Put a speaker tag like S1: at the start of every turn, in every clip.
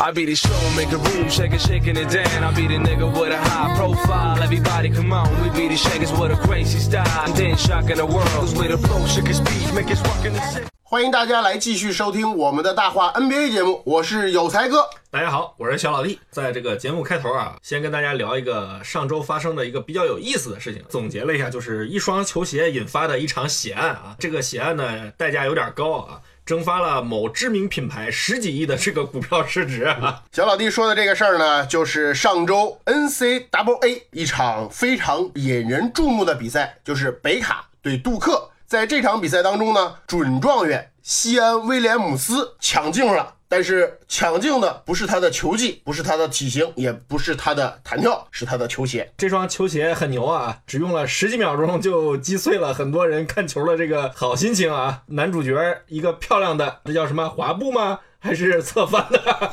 S1: I be the show, make a room, shake it, shaking it down. I be the nigga with a high profile. Everybody come on, we be the shakers with a crazy style. And then shocking the world, cause we the flow, shake it, speed, make it rockin' the city.
S2: 欢迎大家来继续收听我们的大话 NBA 节目，我是有才哥。
S3: 大家好，我是小老弟。在这个节目开头啊，先跟大家聊一个上周发生的一个比较有意思的事情。总结了一下，就是一双球鞋引发的一场血案啊。这个血案呢，代价有点高啊，蒸发了某知名品牌十几亿的这个股票市值啊。
S2: 小老弟说的这个事儿呢，就是上周 N C W A 一场非常引人注目的比赛，就是北卡对杜克。在这场比赛当中呢，准状元西安威廉姆斯抢镜了。但是抢镜的不是他的球技，不是他的体型，也不是他的弹跳，是他的球鞋。
S3: 这双球鞋很牛啊，只用了十几秒钟就击碎了很多人看球的这个好心情啊！男主角一个漂亮的，这叫什么滑步吗？还是侧翻的，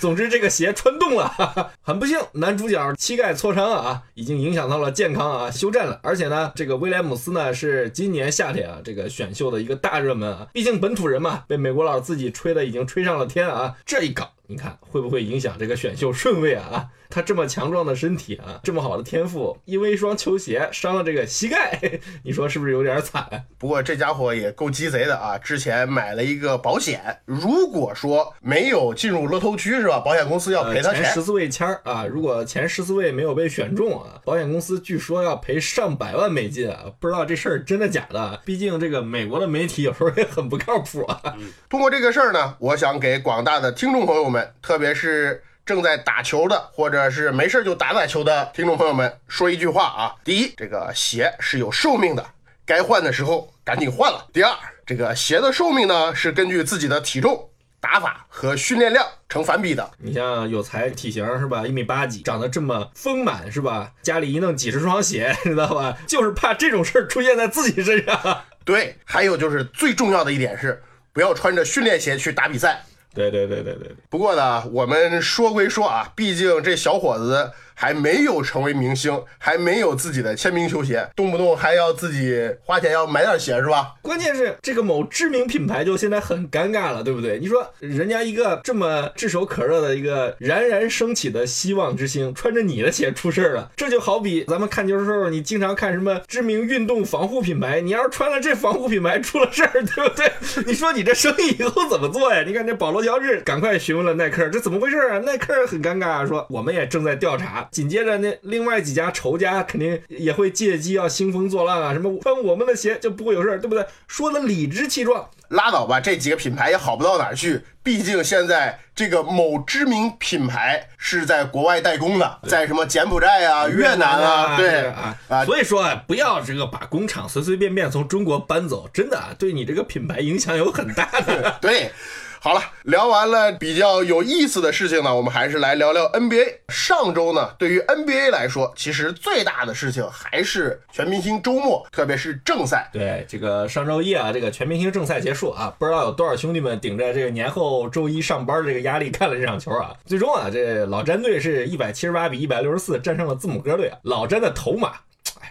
S3: 总之这个鞋穿洞了，很不幸，男主角膝盖挫伤啊，已经影响到了健康啊，休战了。而且呢，这个威廉姆斯呢是今年夏天啊这个选秀的一个大热门啊，毕竟本土人嘛，被美国佬自己吹的已经吹上了天啊，这一搞，你看会不会影响这个选秀顺位啊？他这么强壮的身体啊，这么好的天赋，因为一双球鞋伤了这个膝盖，你说是不是有点惨？
S2: 不过这家伙也够鸡贼的啊！之前买了一个保险，如果说没有进入乐透区是吧？保险公司要赔他钱。
S3: 前十四位签儿啊，如果前十四位没有被选中啊，保险公司据说要赔上百万美金啊！不知道这事儿真的假的？毕竟这个美国的媒体有时候也很不靠谱啊。
S2: 通过这个事儿呢，我想给广大的听众朋友们，特别是。正在打球的，或者是没事就打打球的听众朋友们，说一句话啊：第一，这个鞋是有寿命的，该换的时候赶紧换了；第二，这个鞋的寿命呢是根据自己的体重、打法和训练量成反比的。
S3: 你像有才体型是吧，一米八几，长得这么丰满是吧？家里一弄几十双鞋，知道吧？就是怕这种事儿出现在自己身上。
S2: 对，还有就是最重要的一点是，不要穿着训练鞋去打比赛。
S3: 对对对对对。
S2: 不过呢，我们说归说啊，毕竟这小伙子还没有成为明星，还没有自己的签名球鞋，动不动还要自己花钱要买点鞋是吧？
S3: 关键是这个某知名品牌就现在很尴尬了，对不对？你说人家一个这么炙手可热的一个冉冉升起的希望之星，穿着你的鞋出事儿了，这就好比咱们看球的时候，你经常看什么知名运动防护品牌，你要是穿了这防护品牌出了事儿，对不对？你说你这生意以后怎么做呀？你看这保罗乔治赶快询问了耐克，这怎么回事啊？耐克很尴尬啊，说我们也正在调查。紧接着那另外几家仇家肯定也会借机要兴风作浪啊，什么穿我们的鞋就不会有事儿，对不对？说的理直气壮。
S2: 拉倒吧，这几个品牌也好不到哪儿去。毕竟现在这个某知名品牌是在国外代工的，在什么柬埔寨啊、越南啊，对
S3: 啊啊，所以说啊，不要这个把工厂随随便便从中国搬走，真的啊，对你这个品牌影响有很大的。
S2: 对。好了，聊完了比较有意思的事情呢，我们还是来聊聊 NBA。上周呢，对于 NBA 来说，其实最大的事情还是全明星周末，特别是正赛。
S3: 对，这个上周一啊，这个全明星正赛结束啊，不知道有多少兄弟们顶着这个年后周一上班的这个压力看了这场球啊。最终啊，这老詹队是一百七十八比一百六十四战胜了字母哥队啊。老詹的头马。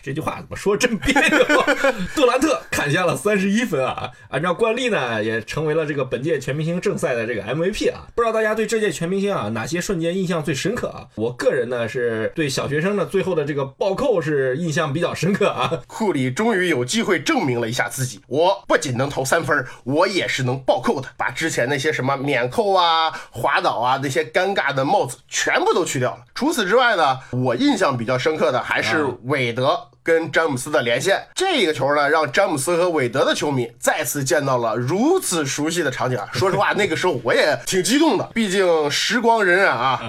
S3: 这句话怎么说真别扭？杜兰特砍下了三十一分啊！按照惯例呢，也成为了这个本届全明星正赛的这个 MVP 啊！不知道大家对这届全明星啊哪些瞬间印象最深刻啊？我个人呢是对小学生的最后的这个暴扣是印象比较深刻啊！
S2: 库里终于有机会证明了一下自己，我不仅能投三分，我也是能暴扣的，把之前那些什么免扣啊、滑倒啊那些尴尬的帽子全部都去掉了。除此之外呢，我印象比较深刻的还是韦德。跟詹姆斯的连线，这个球呢，让詹姆斯和韦德的球迷再次见到了如此熟悉的场景。说实话，那个时候我也挺激动的，毕竟时光荏苒啊。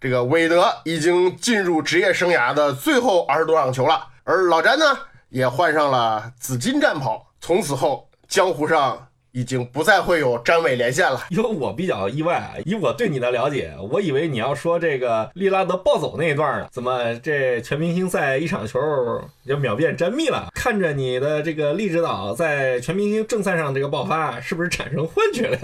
S2: 这个韦德已经进入职业生涯的最后二十多场球了，而老詹呢，也换上了紫金战袍，从此后江湖上已经不再会有詹伟连线了。
S3: 因为我比较意外啊，以我对你的了解，我以为你要说这个利拉德暴走那一段呢，怎么这全明星赛一场球就秒变詹密了？看着你的这个利指导在全明星正赛上这个爆发，是不是产生幻觉了呀？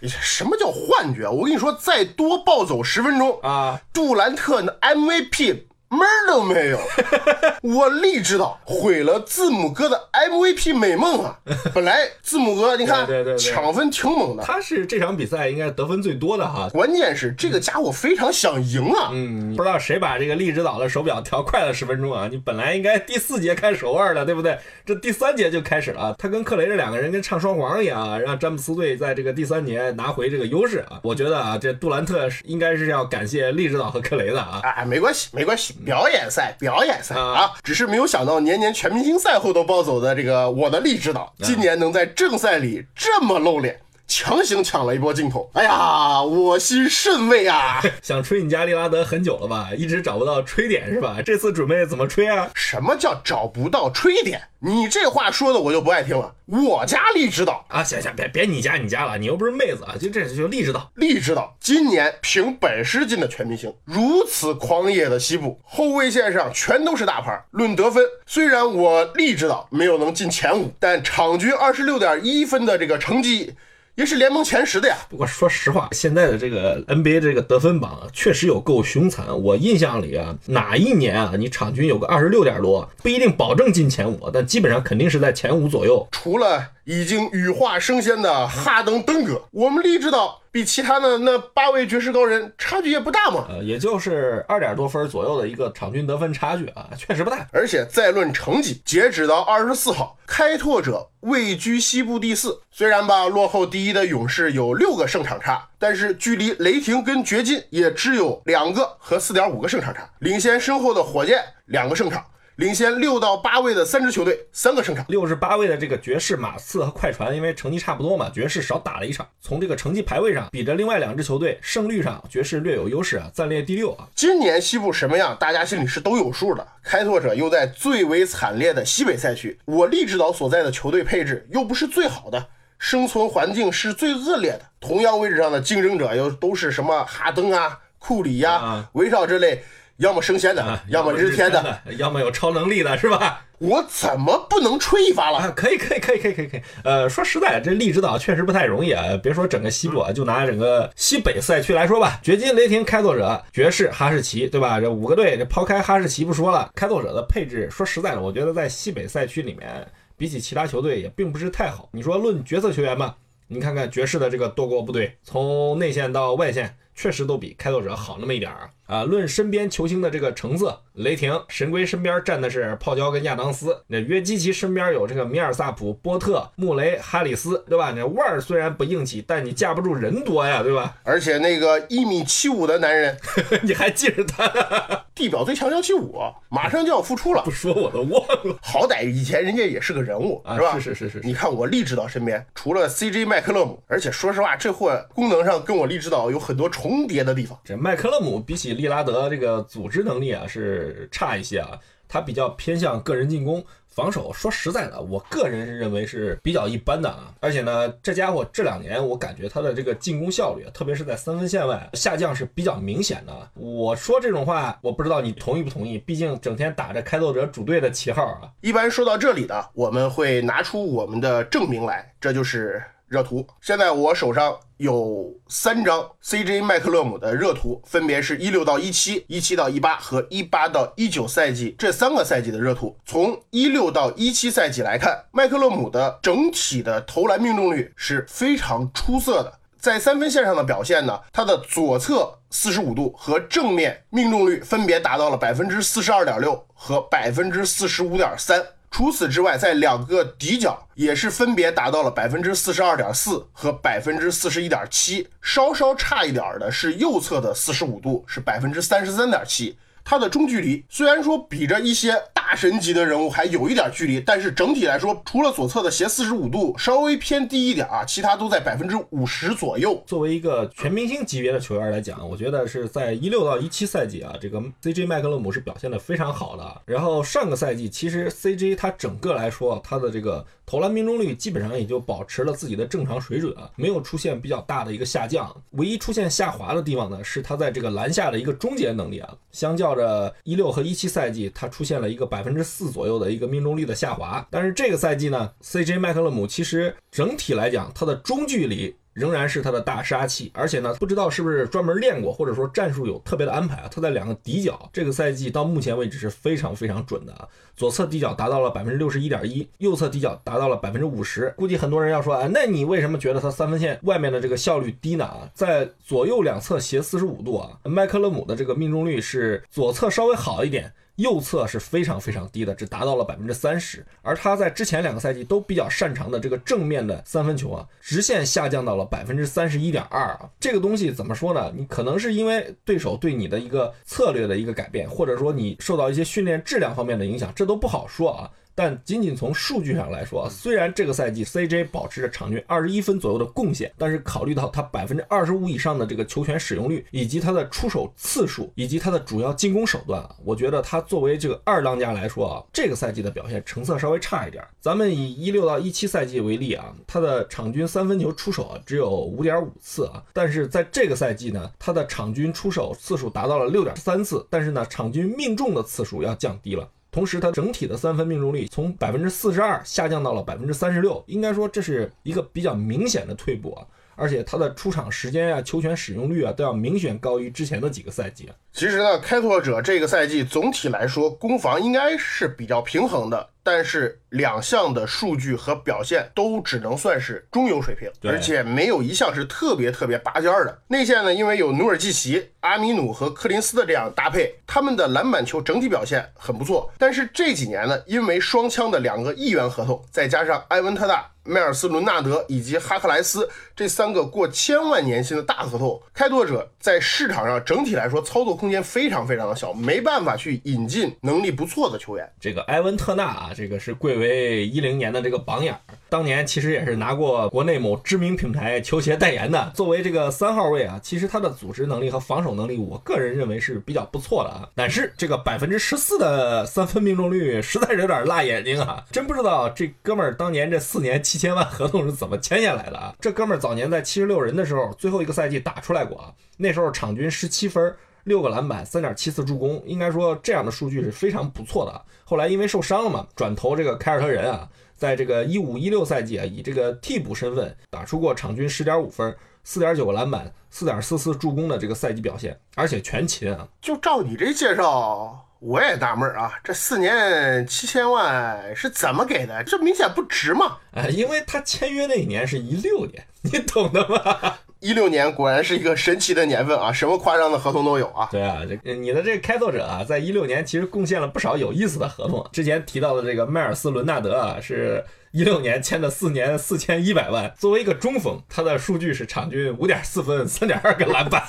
S3: 你
S2: 什么叫幻觉？我跟你说，再多暴走十分钟
S3: 啊，
S2: 杜兰特的 MVP。门儿都没有，我力知道毁了字母哥的 MVP 美梦啊！本来字母哥你看抢分挺猛的，
S3: 他是这场比赛应该得分最多的哈。
S2: 关键是这个家伙非常想赢啊！
S3: 嗯，不知道谁把这个利指导的手表调快了十分钟啊？你本来应该第四节看手腕的，对不对？这第三节就开始了，他跟克雷这两个人跟唱双簧一样啊，让詹姆斯队在这个第三节拿回这个优势啊！我觉得啊，这杜兰特是应该是要感谢利指导和克雷的啊！
S2: 哎，没关系，没关系。表演赛，表演赛啊！只是没有想到年年全明星赛后都暴走的这个我的力指导，今年能在正赛里这么露脸。强行抢了一波镜头，哎呀，我心甚慰啊！
S3: 想吹你家利拉德很久了吧？一直找不到吹点是吧？这次准备怎么吹啊？
S2: 什么叫找不到吹点？你这话说的我就不爱听了。我家利指导
S3: 啊，行行，别别你家你家了，你又不是妹子啊，就这就利指导，
S2: 利指导今年凭本事进的全明星，如此狂野的西部后卫线上全都是大牌。论得分，虽然我利指导没有能进前五，但场均二十六点一分的这个成绩。也是联盟前十的呀。
S3: 不过说实话，现在的这个 NBA 这个得分榜确实有够凶残。我印象里啊，哪一年啊，你场均有个二十六点多，不一定保证进前五，但基本上肯定是在前五左右。
S2: 除了已经羽化升仙的哈登登哥，我们力知道。比其他的那八位绝世高人差距也不大嘛，
S3: 呃，也就是二点多分左右的一个场均得分差距啊，确实不大。
S2: 而且再论成绩，截止到二十四号，开拓者位居西部第四，虽然吧落后第一的勇士有六个胜场差，但是距离雷霆跟掘金也只有两个和四点五个胜场差，领先身后的火箭两个胜场。领先六到八位的三支球队，三个胜场。
S3: 六至八位的这个爵士、马刺和快船，因为成绩差不多嘛，爵士少打了一场。从这个成绩排位上比着另外两支球队，胜率上爵士略有优势啊，暂列第六啊。
S2: 今年西部什么样，大家心里是都有数的。开拓者又在最为惨烈的西北赛区，我力指导所在的球队配置又不是最好的，生存环境是最恶劣的。同样位置上的竞争者又都是什么哈登啊、库里呀、威少这类。要么升仙的，啊要么日天的，
S3: 要么有超能力的，是吧？
S2: 我怎么不能吹一发了？
S3: 可以，可以，可以，可以，可以，可以。呃，说实在，这力指导确实不太容易啊。别说整个西部啊，就拿整个西北赛区来说吧，掘金、雷霆、开拓者、爵士、哈士奇，对吧？这五个队，这抛开哈士奇不说了，开拓者的配置，说实在的，我觉得在西北赛区里面，比起其他球队也并不是太好。你说论角色球员吧，你看看爵士的这个多国部队，从内线到外线。确实都比开拓者好那么一点儿啊！论身边球星的这个成色，雷霆神龟身边站的是泡椒跟亚当斯，那约基奇身边有这个米尔萨普、波特、穆雷、哈里斯，对吧？那腕儿虽然不硬气，但你架不住人多呀，对吧？
S2: 而且那个一米七五的男人，
S3: 你还记着他？
S2: 地表最强幺七五，马上就要复出了。
S3: 不说我都忘了。
S2: 好歹以前人家也是个人物，是吧？
S3: 是是是是。
S2: 你看我励志导身边，除了 CJ 麦克勒姆，而且说实话，这货功能上跟我励志导有很多重叠的地方。
S3: 这麦克勒姆比起利拉德这个组织能力啊是差一些啊，他比较偏向个人进攻。防守说实在的，我个人是认为是比较一般的啊。而且呢，这家伙这两年我感觉他的这个进攻效率，特别是在三分线外下降是比较明显的。我说这种话，我不知道你同意不同意？毕竟整天打着开拓者主队的旗号啊。
S2: 一般说到这里呢，我们会拿出我们的证明来，这就是。热图，现在我手上有三张 CJ 麦克勒姆的热图，分别是一六到一七、一七到一八和一八到一九赛季这三个赛季的热图。从一六到一七赛季来看，麦克勒姆的整体的投篮命中率是非常出色的。在三分线上的表现呢，他的左侧四十五度和正面命中率分别达到了百分之四十二点六和百分之四十五点三。除此之外，在两个底角也是分别达到了百分之四十二点四和百分之四十一点七，稍稍差一点的是右侧的四十五度是百分之三十三点七。它的中距离虽然说比着一些大神级的人物还有一点距离，但是整体来说，除了左侧的斜四十五度稍微偏低一点啊，其他都在百分之五十左右。
S3: 作为一个全明星级别的球员来讲，我觉得是在一六到一七赛季啊，这个 CJ 麦克勒姆是表现的非常好的。然后上个赛季其实 CJ 他整个来说，他的这个投篮命中率基本上也就保持了自己的正常水准啊，没有出现比较大的一个下降。唯一出现下滑的地方呢，是他在这个篮下的一个终结能力啊，相较着一六和一七赛季，他出现了一个百分之四左右的一个命中率的下滑。但是这个赛季呢，CJ 麦克勒姆其实整体来讲，他的中距离。仍然是他的大杀器，而且呢，不知道是不是专门练过，或者说战术有特别的安排啊。他在两个底角，这个赛季到目前为止是非常非常准的啊。左侧底角达到了百分之六十一点一，右侧底角达到了百分之五十。估计很多人要说，哎，那你为什么觉得他三分线外面的这个效率低呢？啊，在左右两侧斜四十五度啊，麦克勒姆的这个命中率是左侧稍微好一点。右侧是非常非常低的，只达到了百分之三十，而他在之前两个赛季都比较擅长的这个正面的三分球啊，直线下降到了百分之三十一点二啊。这个东西怎么说呢？你可能是因为对手对你的一个策略的一个改变，或者说你受到一些训练质量方面的影响，这都不好说啊。但仅仅从数据上来说，虽然这个赛季 CJ 保持着场均二十一分左右的贡献，但是考虑到他百分之二十五以上的这个球权使用率，以及他的出手次数，以及他的主要进攻手段啊，我觉得他作为这个二当家来说啊，这个赛季的表现成色稍微差一点。咱们以一六到一七赛季为例啊，他的场均三分球出手啊只有五点五次啊，但是在这个赛季呢，他的场均出手次数达到了六点三次，但是呢，场均命中的次数要降低了。同时，他整体的三分命中率从百分之四十二下降到了百分之三十六，应该说这是一个比较明显的退步啊。而且他的出场时间啊、球权使用率啊，都要明显高于之前的几个赛季。
S2: 其实呢，开拓者这个赛季总体来说攻防应该是比较平衡的。但是两项的数据和表现都只能算是中游水平，而且没有一项是特别特别拔尖的。内线呢，因为有努尔基奇、阿米努和柯林斯的这样搭配，他们的篮板球整体表现很不错。但是这几年呢，因为双枪的两个亿元合同，再加上埃文特纳、迈尔斯·伦纳德以及哈克莱斯这三个过千万年薪的大合同，开拓者在市场上整体来说操作空间非常非常的小，没办法去引进能力不错的球员。
S3: 这个埃文特纳啊。这个是贵为一零年的这个榜眼，当年其实也是拿过国内某知名品牌球鞋代言的。作为这个三号位啊，其实他的组织能力和防守能力，我个人认为是比较不错的啊。但是这个百分之十四的三分命中率实在是有点辣眼睛啊！真不知道这哥们儿当年这四年七千万合同是怎么签下来的啊？这哥们儿早年在七十六人的时候，最后一个赛季打出来过啊，那时候场均十七分。六个篮板，三点七次助攻，应该说这样的数据是非常不错的。后来因为受伤了嘛，转投这个凯尔特人啊，在这个一五一六赛季啊，以这个替补身份打出过场均十点五分、四点九个篮板、四点四次助攻的这个赛季表现，而且全勤啊。
S2: 就照你这介绍，我也纳闷啊，这四年七千万是怎么给的？这明显不值嘛！
S3: 哎，因为他签约那一年是一六年，你懂的吧？
S2: 一六年果然是一个神奇的年份啊，什么夸张的合同都有啊。
S3: 对啊，这你的这个开拓者啊，在一六年其实贡献了不少有意思的合同。之前提到的这个迈尔斯·伦纳德啊，是一六年签的四年四千一百万。作为一个中锋，他的数据是场均五点四分、三点二个篮板。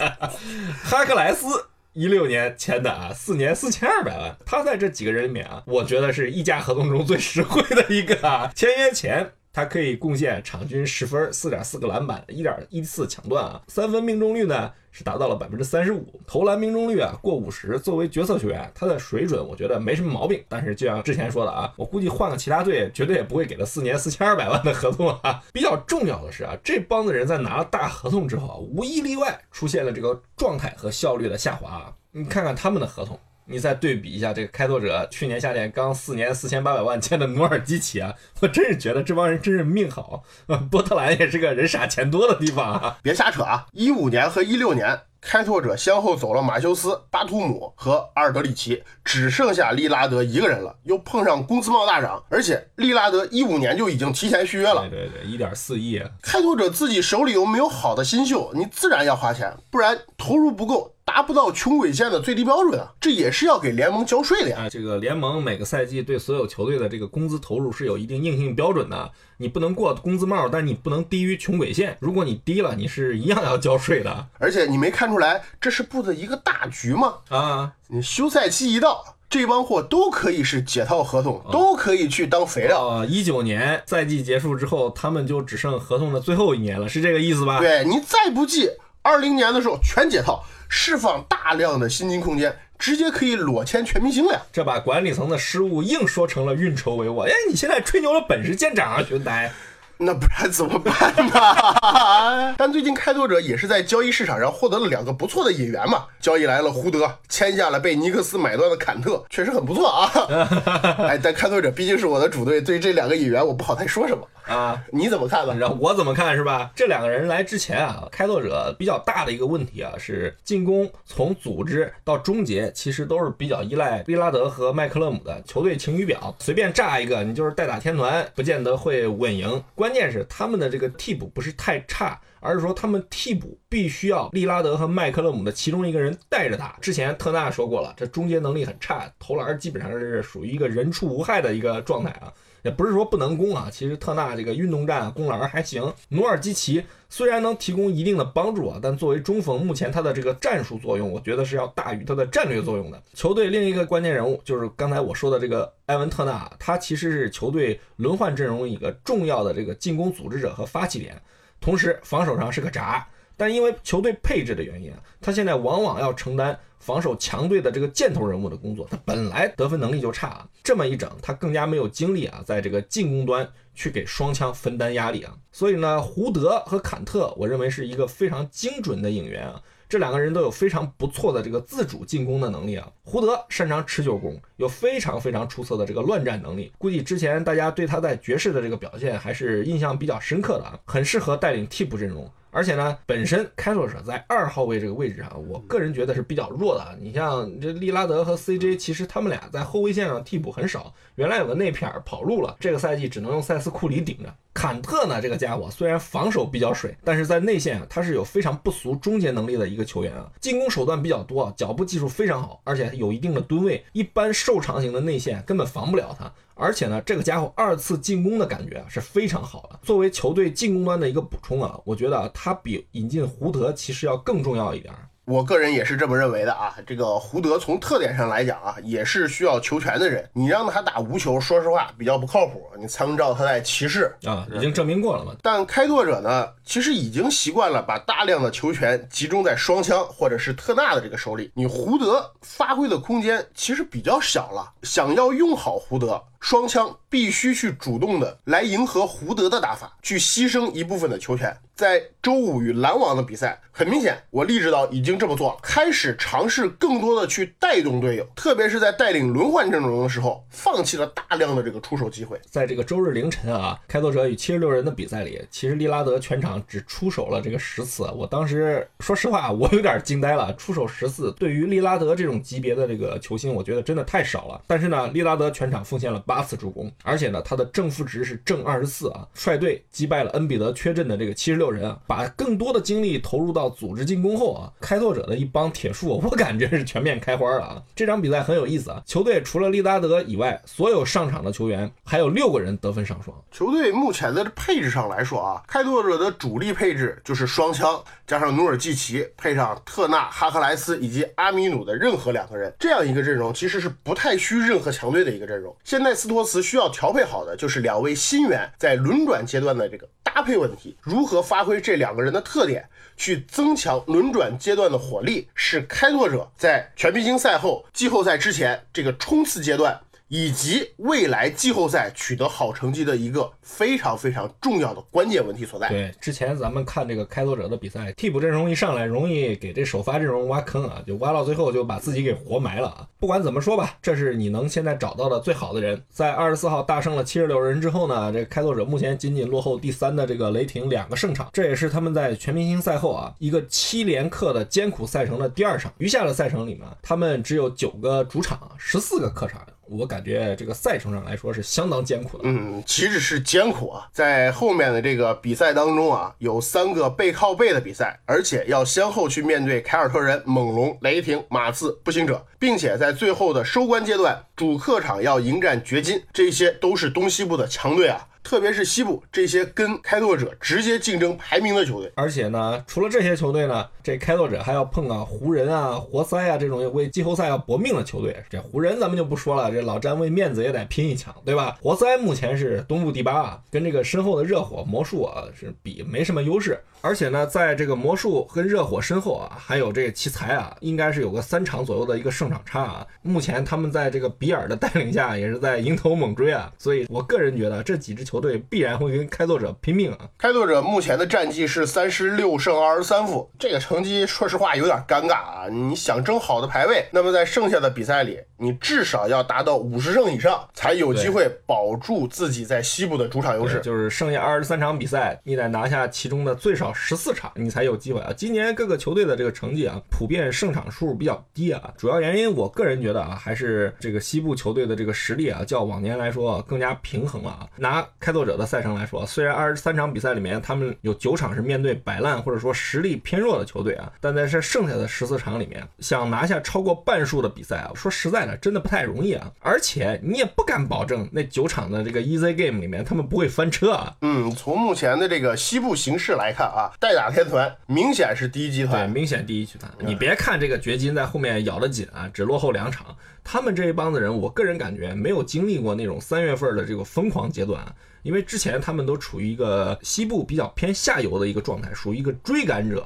S3: 哈克莱斯一六年签的啊，四年四千二百万。他在这几个人里面啊，我觉得是溢价合同中最实惠的一个啊。签约前。他可以贡献场均十分、四点四个篮板、一点一次抢断啊，三分命中率呢是达到了百分之三十五，投篮命中率啊过五十。作为角色球员，他的水准我觉得没什么毛病。但是就像之前说的啊，我估计换个其他队，绝对也不会给他四年四千二百万的合同啊。比较重要的是啊，这帮子人在拿了大合同之后啊，无一例外出现了这个状态和效率的下滑啊。你看看他们的合同。你再对比一下这个开拓者去年夏天刚四年四千八百万签的努尔基奇啊，我真是觉得这帮人真是命好。波特兰也是个人傻钱多的地方啊！
S2: 别瞎扯啊！一五年和一六年，开拓者先后走了马修斯、巴图姆和阿尔德里奇，只剩下利拉德一个人了。又碰上工资帽大涨，而且利拉德一五年就已经提前续约了。
S3: 对对对，一点四亿。
S2: 开拓者自己手里又没有好的新秀，你自然要花钱，不然投入不够。达不到穷鬼线的最低标准啊，这也是要给联盟交税的呀。
S3: 这个联盟每个赛季对所有球队的这个工资投入是有一定硬性标准的，你不能过工资帽，但你不能低于穷鬼线。如果你低了，你是一样要交税的。
S2: 而且你没看出来这是布的一个大局吗？
S3: 啊，
S2: 你休赛期一到。这帮货都可以是解套合同，都可以去当肥料。
S3: 啊，一九年赛季结束之后，他们就只剩合同的最后一年了，是这个意思吧？
S2: 对你再不济，二零年的时候全解套，释放大量的薪金空间，直接可以裸签全明星了呀。
S3: 这把管理层的失误硬说成了运筹帷幄。哎，你现在吹牛的本事见长啊，熊呆。
S2: 那不然怎么办呢？但最近开拓者也是在交易市场上获得了两个不错的引援嘛，交易来了胡德，签下了被尼克斯买断的坎特，确实很不错啊。哎，但开拓者毕竟是我的主队，对这两个引援我不好太说什么
S3: 啊。
S2: 你怎么看呢？
S3: 然后我怎么看是吧？这两个人来之前啊，开拓者比较大的一个问题啊，是进攻从组织到终结，其实都是比较依赖利拉德和麦克勒姆的球队晴雨表，随便炸一个，你就是代打天团，不见得会稳赢。关键是他们的这个替补不是太差，而是说他们替补必须要利拉德和麦克勒姆的其中一个人带着打。之前特纳说过了，这终结能力很差，投篮基本上是属于一个人畜无害的一个状态啊。也不是说不能攻啊，其实特纳这个运动战攻篮还行。努尔基奇虽然能提供一定的帮助啊，但作为中锋，目前他的这个战术作用，我觉得是要大于他的战略作用的。球队另一个关键人物就是刚才我说的这个埃文特纳，他其实是球队轮换阵容一个重要的这个进攻组织者和发起点，同时防守上是个闸。但因为球队配置的原因啊，他现在往往要承担。防守强队的这个箭头人物的工作，他本来得分能力就差啊，这么一整，他更加没有精力啊，在这个进攻端去给双枪分担压力啊。所以呢，胡德和坎特，我认为是一个非常精准的引援啊。这两个人都有非常不错的这个自主进攻的能力啊。胡德擅长持久攻，有非常非常出色的这个乱战能力。估计之前大家对他在爵士的这个表现还是印象比较深刻的啊，很适合带领替补阵容。而且呢，本身开拓者在二号位这个位置上，我个人觉得是比较弱的。你像这利拉德和 CJ，其实他们俩在后卫线上替补很少。原来有个内片跑路了，这个赛季只能用塞斯库里顶着。坎特呢，这个家伙虽然防守比较水，但是在内线啊，他是有非常不俗终结能力的一个球员啊，进攻手段比较多，脚步技术非常好，而且有一定的吨位，一般瘦长型的内线根本防不了他。而且呢，这个家伙二次进攻的感觉啊是非常好的。作为球队进攻端的一个补充啊，我觉得他比引进胡德其实要更重要一点。
S2: 我个人也是这么认为的啊。这个胡德从特点上来讲啊，也是需要球权的人。你让他打无球，说实话比较不靠谱。你参照他在骑士
S3: 啊，已经证明过了嘛。
S2: 但开拓者呢，其实已经习惯了把大量的球权集中在双枪或者是特纳的这个手里。你胡德发挥的空间其实比较小了。想要用好胡德。双枪必须去主动的来迎合胡德的打法，去牺牲一部分的球权。在周五与篮网的比赛，很明显，我励志到已经这么做了，开始尝试更多的去带动队友，特别是在带领轮换阵容的时候，放弃了大量的这个出手机会。
S3: 在这个周日凌晨啊，开拓者与七十六人的比赛里，其实利拉德全场只出手了这个十次。我当时说实话，我有点惊呆了，出手十次，对于利拉德这种级别的这个球星，我觉得真的太少了。但是呢，利拉德全场奉献了八。八次助攻，而且呢，他的正负值是正二十四啊，率队击败了恩比德缺阵的这个七十六人啊，把更多的精力投入到组织进攻后啊，开拓者的一帮铁树，我感觉是全面开花了啊！这场比赛很有意思啊，球队除了利拉德以外，所有上场的球员还有六个人得分上双。
S2: 球队目前的配置上来说啊，开拓者的主力配置就是双枪加上努尔基奇，配上特纳、哈克莱斯以及阿米努的任何两个人，这样一个阵容其实是不太需任何强队的一个阵容。现在。斯托茨需要调配好的就是两位新援在轮转阶段的这个搭配问题，如何发挥这两个人的特点，去增强轮转阶段的火力，是开拓者在全明星赛后、季后赛之前这个冲刺阶段。以及未来季后赛取得好成绩的一个非常非常重要的关键问题所在。
S3: 对，之前咱们看这个开拓者的比赛，替补阵容一上来，容易给这首发阵容挖坑啊，就挖到最后就把自己给活埋了啊。不管怎么说吧，这是你能现在找到的最好的人。在二十四号大胜了七十六人之后呢，这开拓者目前仅仅落后第三的这个雷霆两个胜场，这也是他们在全明星赛后啊一个七连客的艰苦赛程的第二场。余下的赛程里面，他们只有九个主场，十四个客场。我感觉这个赛程上来说是相当艰苦的。
S2: 嗯，岂止是艰苦啊，在后面的这个比赛当中啊，有三个背靠背的比赛，而且要先后去面对凯尔特人、猛龙、雷霆、马刺、步行者，并且在最后的收官阶段，主客场要迎战掘金，这些都是东西部的强队啊。特别是西部这些跟开拓者直接竞争排名的球队。
S3: 而且呢，除了这些球队呢，这开拓者还要碰啊湖人啊、活塞啊这种为季后赛要搏命的球队。这湖人咱们就不说了，这老詹为面子也得拼一抢，对吧？活塞目前是东部第八啊，跟这个身后的热火、魔术啊是比没什么优势。而且呢，在这个魔术跟热火身后啊，还有这个奇才啊，应该是有个三场左右的一个胜场差啊。目前他们在这个比尔的带领下，也是在迎头猛追啊。所以我个人觉得这几支球球队必然会跟开拓者拼命啊。
S2: 开拓者目前的战绩是三十六胜二十三负，这个成绩说实话有点尴尬啊。你想争好的排位，那么在剩下的比赛里，你至少要达到五十胜以上，才有机会保住自己在西部的主场优势。
S3: 就是剩下二十三场比赛，你得拿下其中的最少十四场，你才有机会啊。今年各个球队的这个成绩啊，普遍胜场数比较低啊。主要原因，我个人觉得啊，还是这个西部球队的这个实力啊，较往年来说更加平衡了啊。拿开拓者的赛程来说，虽然二十三场比赛里面他们有九场是面对摆烂或者说实力偏弱的球队啊，但在这剩下的十四场里面，想拿下超过半数的比赛啊，说实在的，真的不太容易啊。而且你也不敢保证那九场的这个 easy game 里面他们不会翻车啊。
S2: 嗯，从目前的这个西部形势来看啊，代打天团明显是第一集团对，
S3: 明显第一集团。你别看这个掘金在后面咬得紧啊，只落后两场，他们这一帮子人，我个人感觉没有经历过那种三月份的这个疯狂阶段啊，因为之前他们都处于一个西部比较偏下游的一个状态，属于一个追赶者。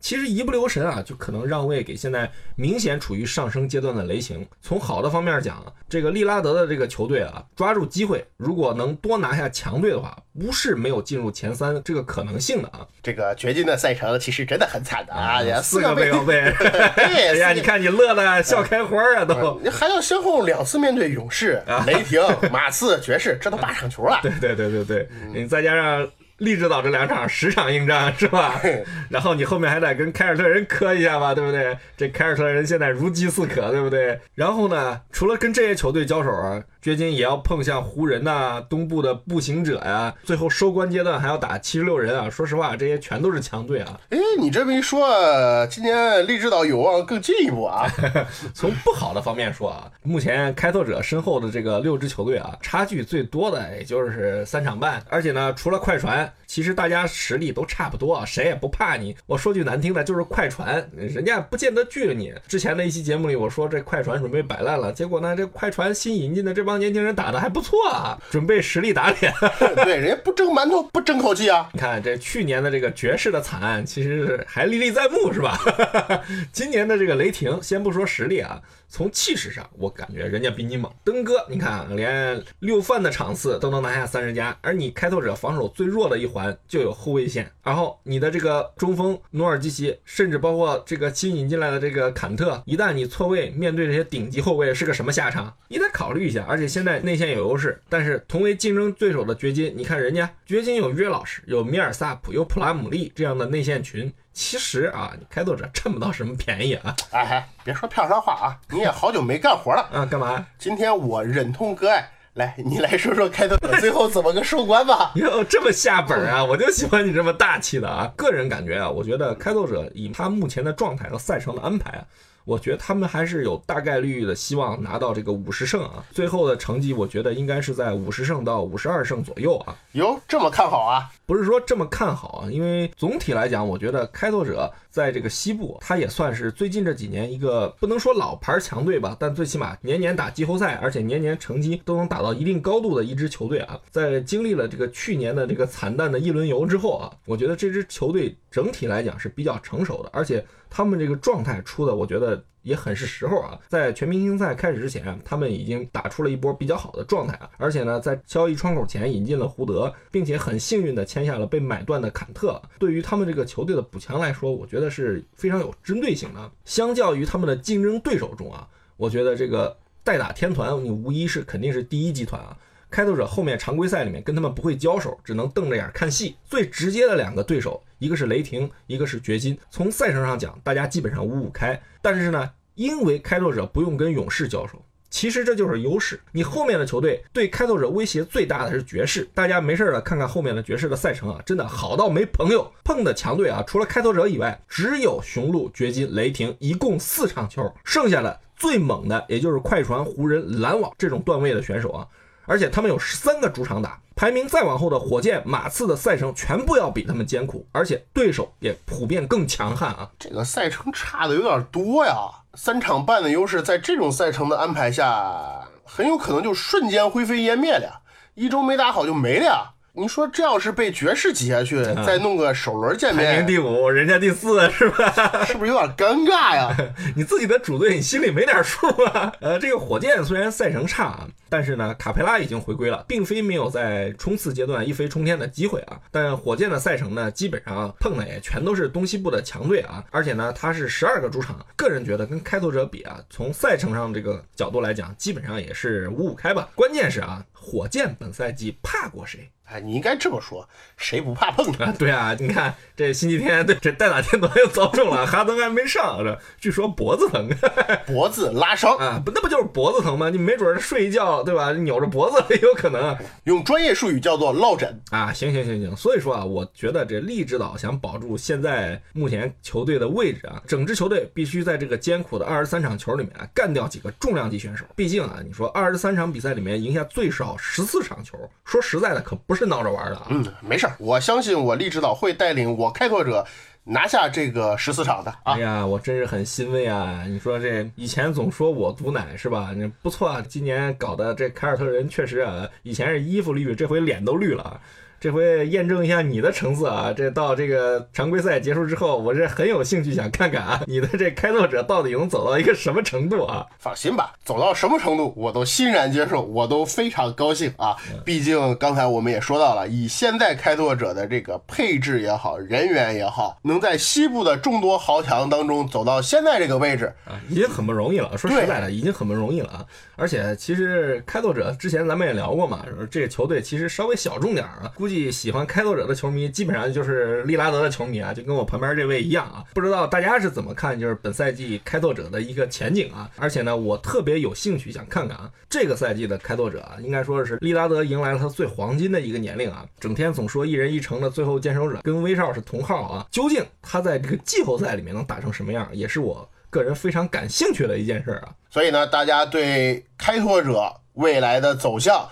S3: 其实一不留神啊，就可能让位给现在明显处于上升阶段的雷霆。从好的方面讲，这个利拉德的这个球队啊，抓住机会，如果能多拿下强队的话，不是没有进入前三这个可能性的啊。
S2: 这个掘金的赛程其实真的很惨的啊，也
S3: 四个背靠背，
S2: 哎
S3: 哎呀，你看你乐的笑开花啊都。
S2: 你还要先后两次面对勇士、雷霆、马刺、爵士，这都八场球了。
S3: 对对对对对，你再加上利指导这两场十场硬仗是吧？然后你后面还得跟凯尔特人磕一下吧，对不对？这凯尔特人现在如饥似渴，对不对？然后呢，除了跟这些球队交手啊，掘金也要碰向湖人呐、东部的步行者呀、最后收官阶段还要打七十六人啊。说实话，这些全都是强队啊。
S2: 哎，你这么一说，今年励志岛有望更进一步啊。
S3: 从不好的方面说啊，目前开拓者身后的这个六支球队啊，差距最多的也就是三场半，而且呢，除了快船，其实大家实力都差不多啊，谁也不怕你。我说句难听的，就是快船，人家不见得惧了你。之前的一期节目里，我说这快船准备摆烂了，结果呢，这快船新引进的这帮年轻人打的还不错啊，准备实力打脸。
S2: 对，人家不蒸馒头不争口气啊。
S3: 你看这去年的这个爵士的惨案，其实还历历在目，是吧？今年的这个雷霆，先不说实力啊，从气势上，我感觉人家比你猛。登哥，你看连六犯的场次都能拿下三十加，而你开拓者防守最弱的一环就有后卫线，然后你的这个中锋努尔基奇，甚至包括这个新引进来的这个坎特，一旦你错位面对这些顶级后卫是个什么下场？你得考虑一下。而且现在内线有优势，但是同为竞争对手的掘金，你看人家掘金有约老师，有米尔萨普，有普拉姆利这样的内线群。其实啊，你开拓者占不到什么便宜啊！
S2: 哎嗨，别说漂亮话啊，你也好久没干活了。
S3: 嗯，干嘛？
S2: 今天我忍痛割爱，来，你来说说开拓者最后怎么个收官吧。
S3: 哟，这么下本啊！我就喜欢你这么大气的啊！个人感觉啊，我觉得开拓者以他目前的状态和赛程的安排啊，我觉得他们还是有大概率的希望拿到这个五十胜啊。最后的成绩，我觉得应该是在五十胜到五十二胜左右啊。
S2: 哟，这么看好啊？
S3: 不是说这么看好啊，因为总体来讲，我觉得开拓者在这个西部，他也算是最近这几年一个不能说老牌强队吧，但最起码年年打季后赛，而且年年成绩都能打到一定高度的一支球队啊。在经历了这个去年的这个惨淡的一轮游之后啊，我觉得这支球队整体来讲是比较成熟的，而且他们这个状态出的，我觉得也很是时候啊。在全明星赛开始之前，他们已经打出了一波比较好的状态啊，而且呢，在交易窗口前引进了胡德，并且很幸运的签下了被买断的坎特。对于他们这个球队的补强来说，我觉得是非常有针对性的。相较于他们的竞争对手中啊，我觉得这个代打天团，你无疑是肯定是第一集团啊。开拓者后面常规赛里面跟他们不会交手，只能瞪着眼看戏。最直接的两个对手，一个是雷霆，一个是掘金。从赛程上讲，大家基本上五五开。但是呢，因为开拓者不用跟勇士交手，其实这就是优势。你后面的球队对开拓者威胁最大的是爵士。大家没事了看看后面的爵士的赛程啊，真的好到没朋友。碰的强队啊，除了开拓者以外，只有雄鹿、掘金、雷霆，一共四场球。剩下的最猛的也就是快船、湖人、篮网这种段位的选手啊。而且他们有十三个主场打，排名再往后的火箭、马刺的赛程全部要比他们艰苦，而且对手也普遍更强悍啊。
S2: 这个赛程差的有点多呀，三场半的优势，在这种赛程的安排下，很有可能就瞬间灰飞烟灭了呀，一周没打好就没了呀。你说这要是被爵士挤下去，再弄个首轮见面
S3: 排名
S2: 面，
S3: 第五，人家第四，是吧？
S2: 是不是有点尴尬呀？
S3: 你自己的主队，你心里没点数啊？呃，这个火箭虽然赛程差啊，但是呢，卡佩拉已经回归了，并非没有在冲刺阶段一飞冲天的机会啊。但火箭的赛程呢，基本上碰的也全都是东西部的强队啊，而且呢，它是十二个主场，个人觉得跟开拓者比啊，从赛程上这个角度来讲，基本上也是五五开吧。关键是啊，火箭本赛季怕过谁？
S2: 哎，你应该这么说，谁不怕碰
S3: 啊，对啊，你看这星期天，对这戴打天团又遭中了，哈登还没上，这据说脖子疼
S2: 脖子拉伤
S3: 啊，不，那不就是脖子疼吗？你没准睡一觉，对吧？扭着脖子也有可能
S2: 用专业术语叫做落枕
S3: 啊。行行行行，所以说啊，我觉得这利指导想保住现在目前球队的位置啊，整支球队必须在这个艰苦的二十三场球里面啊，干掉几个重量级选手。毕竟啊，你说二十三场比赛里面赢下最少十四场球，说实在的，可不是。是闹着玩的啊！
S2: 嗯，没事儿，我相信我力指导会带领我开拓者拿下这个十四场的啊！
S3: 哎呀，我真是很欣慰啊！你说这以前总说我毒奶是吧？你不错啊，今年搞的这凯尔特人确实啊，以前是衣服绿，这回脸都绿了。这回验证一下你的成色啊！这到这个常规赛结束之后，我是很有兴趣想看看啊，你的这开拓者到底能走到一个什么程度啊？
S2: 放心吧，走到什么程度我都欣然接受，我都非常高兴啊！毕竟刚才我们也说到了，以现在开拓者的这个配置也好，人员也好，能在西部的众多豪强当中走到现在这个位置
S3: 啊，已经很不容易了。说实在的，已经很不容易了啊！而且其实开拓者之前咱们也聊过嘛，这个球队其实稍微小众点啊，估计。喜欢开拓者的球迷基本上就是利拉德的球迷啊，就跟我旁边这位一样啊。不知道大家是怎么看，就是本赛季开拓者的一个前景啊。而且呢，我特别有兴趣想看看啊，这个赛季的开拓者啊，应该说是利拉德迎来了他最黄金的一个年龄啊。整天总说一人一城的最后坚守者跟威少是同号啊，究竟他在这个季后赛里面能打成什么样，也是我个人非常感兴趣的一件事啊。
S2: 所以呢，大家对开拓者未来的走向。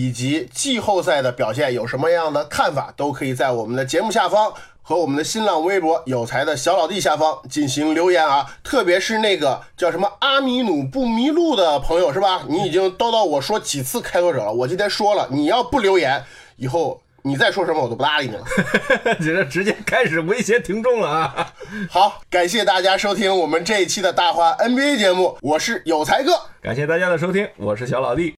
S2: 以及季后赛的表现有什么样的看法，都可以在我们的节目下方和我们的新浪微博“有才的小老弟”下方进行留言啊！特别是那个叫什么阿米努不迷路的朋友，是吧？你已经叨叨我说几次开拓者了，我今天说了，你要不留言，以后你再说什么我都不搭理你了。
S3: 你这直接开始威胁听众了啊！
S2: 好，感谢大家收听我们这一期的大话 NBA 节目，我是有才哥，
S3: 感谢大家的收听，我是小老弟。